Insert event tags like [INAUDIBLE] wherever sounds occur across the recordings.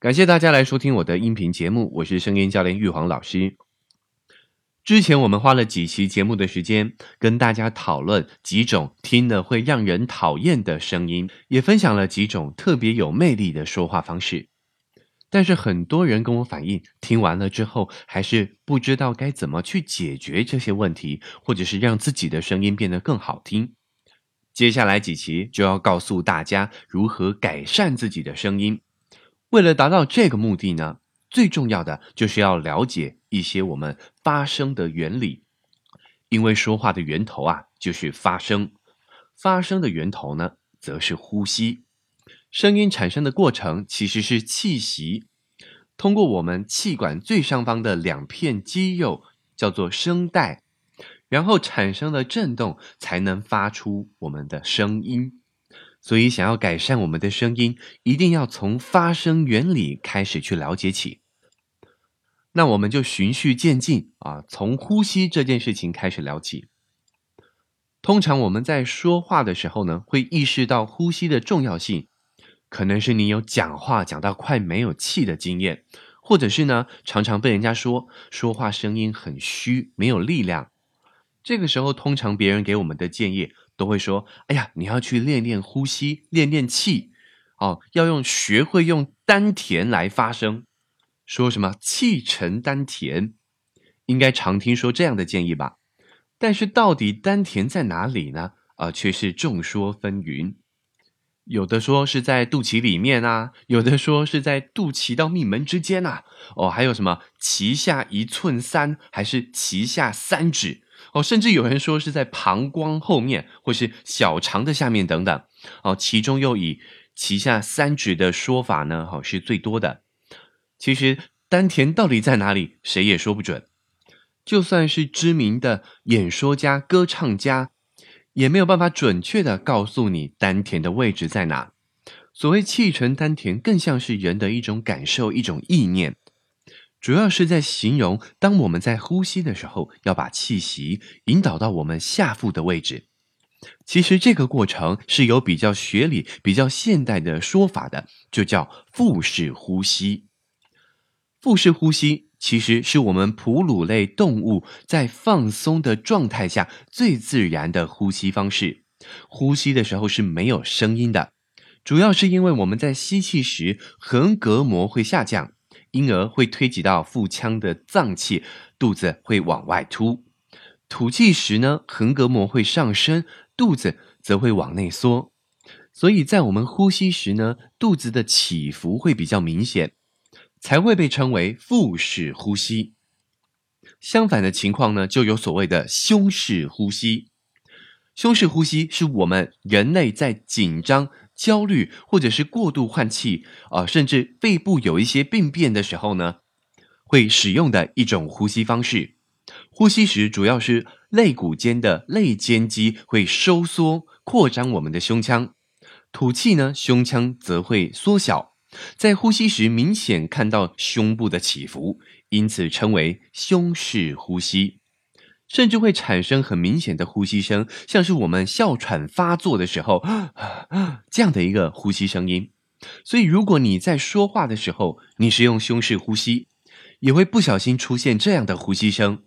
感谢大家来收听我的音频节目，我是声音教练玉皇老师。之前我们花了几期节目的时间，跟大家讨论几种听了会让人讨厌的声音，也分享了几种特别有魅力的说话方式。但是很多人跟我反映，听完了之后还是不知道该怎么去解决这些问题，或者是让自己的声音变得更好听。接下来几期就要告诉大家如何改善自己的声音。为了达到这个目的呢，最重要的就是要了解一些我们发声的原理。因为说话的源头啊就是发声，发声的源头呢则是呼吸。声音产生的过程其实是气息通过我们气管最上方的两片肌肉，叫做声带。然后产生了震动，才能发出我们的声音。所以，想要改善我们的声音，一定要从发声原理开始去了解起。那我们就循序渐进啊，从呼吸这件事情开始聊起。通常我们在说话的时候呢，会意识到呼吸的重要性。可能是你有讲话讲到快没有气的经验，或者是呢，常常被人家说说话声音很虚，没有力量。这个时候，通常别人给我们的建议都会说：“哎呀，你要去练练呼吸，练练气，哦，要用学会用丹田来发声。说什么气沉丹田，应该常听说这样的建议吧？但是到底丹田在哪里呢？啊，却是众说纷纭。有的说是在肚脐里面啊，有的说是在肚脐到命门之间呐。哦，还有什么脐下一寸三，还是脐下三指？”哦，甚至有人说是在膀胱后面，或是小肠的下面等等。哦，其中又以脐下三指的说法呢，好是最多的。其实丹田到底在哪里，谁也说不准。就算是知名的演说家、歌唱家，也没有办法准确的告诉你丹田的位置在哪。所谓气沉丹田，更像是人的一种感受，一种意念。主要是在形容，当我们在呼吸的时候，要把气息引导到我们下腹的位置。其实这个过程是有比较学理、比较现代的说法的，就叫腹式呼吸。腹式呼吸其实是我们哺乳类动物在放松的状态下最自然的呼吸方式。呼吸的时候是没有声音的，主要是因为我们在吸气时横膈膜会下降。因而会推挤到腹腔的脏器，肚子会往外凸；吐气时呢，横膈膜会上升，肚子则会往内缩。所以在我们呼吸时呢，肚子的起伏会比较明显，才会被称为腹式呼吸。相反的情况呢，就有所谓的胸式呼吸。胸式呼吸是我们人类在紧张。焦虑或者是过度换气啊，甚至肺部有一些病变的时候呢，会使用的一种呼吸方式。呼吸时主要是肋骨间的肋间肌会收缩扩张我们的胸腔，吐气呢，胸腔则会缩小。在呼吸时明显看到胸部的起伏，因此称为胸式呼吸。甚至会产生很明显的呼吸声，像是我们哮喘发作的时候 [LAUGHS] 这样的一个呼吸声音。所以，如果你在说话的时候，你是用胸式呼吸，也会不小心出现这样的呼吸声，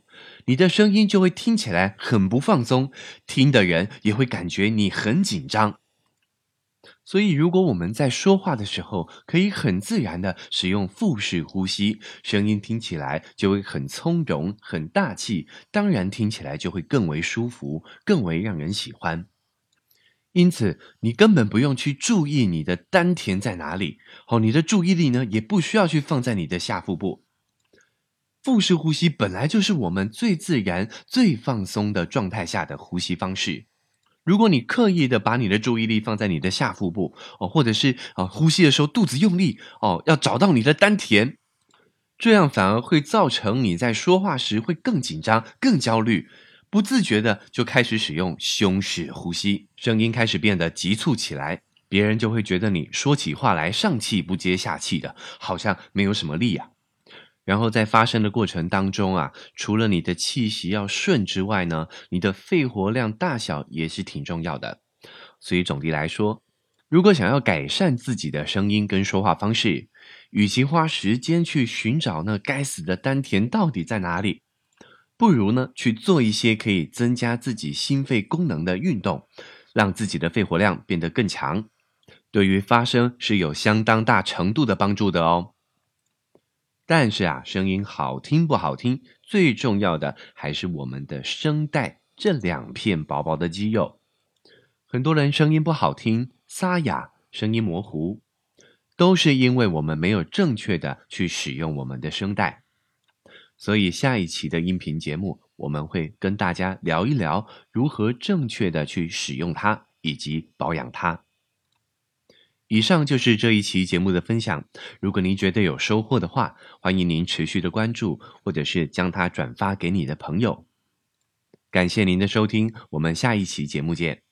你的声音就会听起来很不放松，听的人也会感觉你很紧张。所以，如果我们在说话的时候，可以很自然的使用腹式呼吸，声音听起来就会很从容、很大气，当然听起来就会更为舒服、更为让人喜欢。因此，你根本不用去注意你的丹田在哪里，哦，你的注意力呢，也不需要去放在你的下腹部。腹式呼吸本来就是我们最自然、最放松的状态下的呼吸方式。如果你刻意的把你的注意力放在你的下腹部哦，或者是啊呼吸的时候肚子用力哦，要找到你的丹田，这样反而会造成你在说话时会更紧张、更焦虑，不自觉的就开始使用胸式呼吸，声音开始变得急促起来，别人就会觉得你说起话来上气不接下气的，好像没有什么力啊。然后在发声的过程当中啊，除了你的气息要顺之外呢，你的肺活量大小也是挺重要的。所以总的来说，如果想要改善自己的声音跟说话方式，与其花时间去寻找那该死的丹田到底在哪里，不如呢去做一些可以增加自己心肺功能的运动，让自己的肺活量变得更强，对于发声是有相当大程度的帮助的哦。但是啊，声音好听不好听，最重要的还是我们的声带这两片薄薄的肌肉。很多人声音不好听，沙哑，声音模糊。都是因为我们没有正确的去使用我们的声带，所以下一期的音频节目我们会跟大家聊一聊如何正确的去使用它以及保养它。以上就是这一期节目的分享。如果您觉得有收获的话，欢迎您持续的关注或者是将它转发给你的朋友。感谢您的收听，我们下一期节目见。